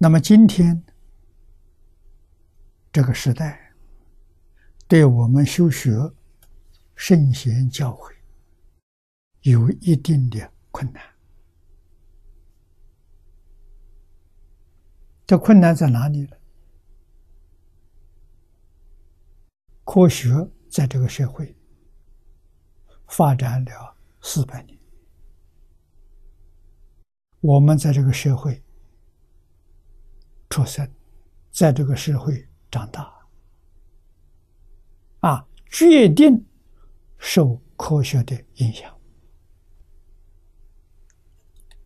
那么今天这个时代，对我们修学圣贤教诲有一定的困难。这困难在哪里呢？科学在这个社会发展了四百年，我们在这个社会。出生，在这个社会长大，啊，决定受科学的影响。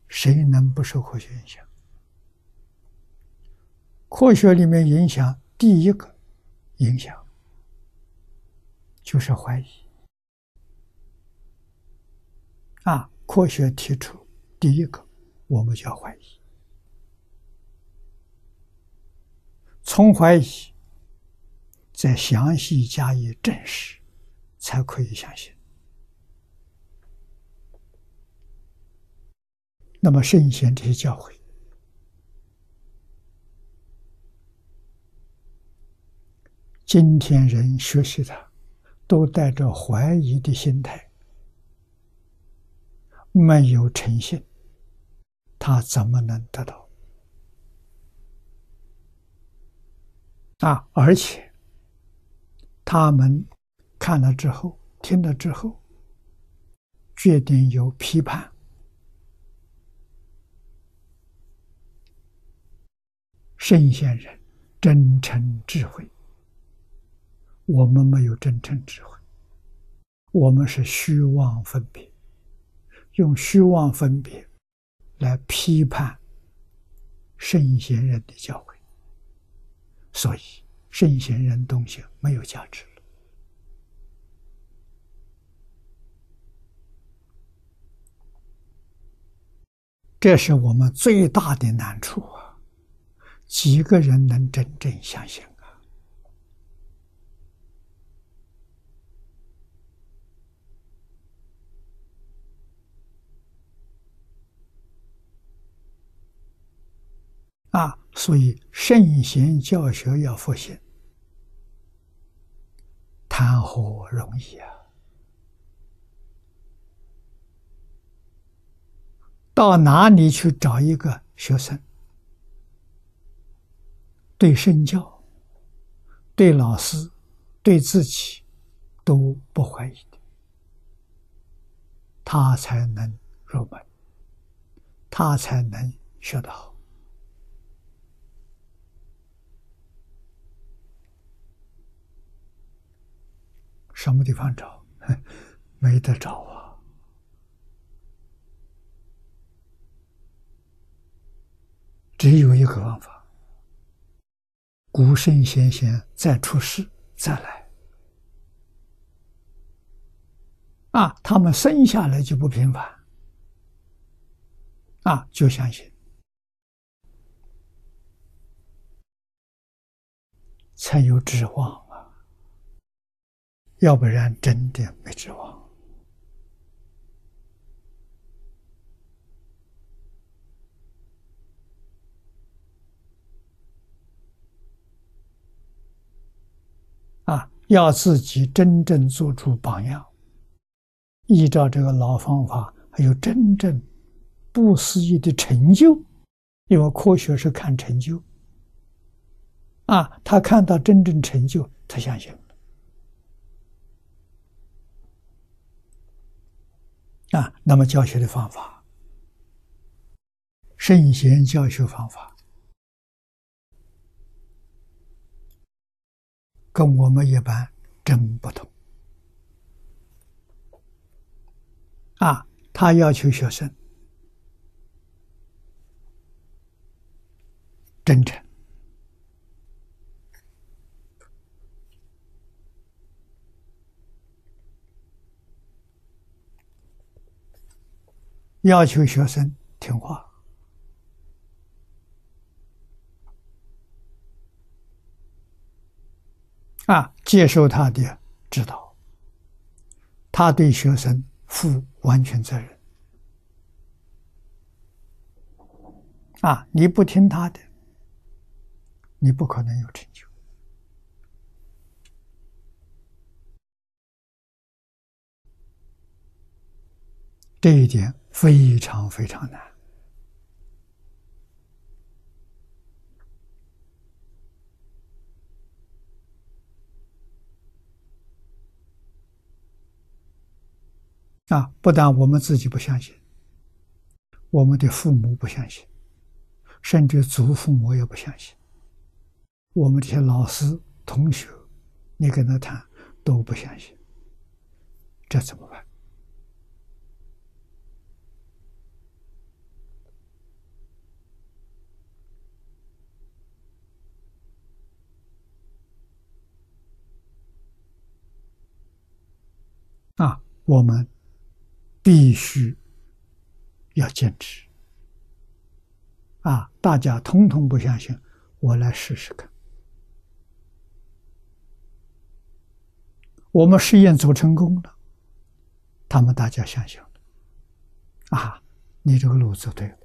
谁能不受科学影响？科学里面影响第一个影响就是怀疑。啊，科学提出第一个，我们就要怀疑。从怀疑，再详细加以证实，才可以相信。那么圣贤这些教诲，今天人学习它，都带着怀疑的心态，没有诚信，他怎么能得到？啊！而且，他们看了之后，听了之后，决定有批判。圣贤人真诚智慧，我们没有真诚智慧，我们是虚妄分别，用虚妄分别来批判圣贤人的教诲。所以，圣贤人东西没有价值了。这是我们最大的难处啊！几个人能真正相信啊？啊！所以，圣贤教学要复兴，谈何容易啊！到哪里去找一个学生，对圣教、对老师、对自己都不怀疑的，他才能入门，他才能学得好。什么地方找？没得找啊！只有一个方法：古圣先贤再出世再来。啊，他们生下来就不平凡。啊，就相信，才有指望。要不然，真的没指望啊！要自己真正做出榜样，依照这个老方法，还有真正不思议的成就。因为科学是看成就啊，他看到真正成就，他相信。那么教学的方法，圣贤教学方法，跟我们一般真不同。啊，他要求学生真诚。要求学生听话啊，接受他的指导，他对学生负完全责任啊！你不听他的，你不可能有成就。这一点非常非常难啊！不但我们自己不相信，我们的父母不相信，甚至祖父母也不相信。我们这些老师、同学，你跟他谈都不相信，这怎么办？啊，我们必须要坚持。啊，大家通通不相信，我来试试看。我们实验做成功了，他们大家相信了。啊，你这个路走对了。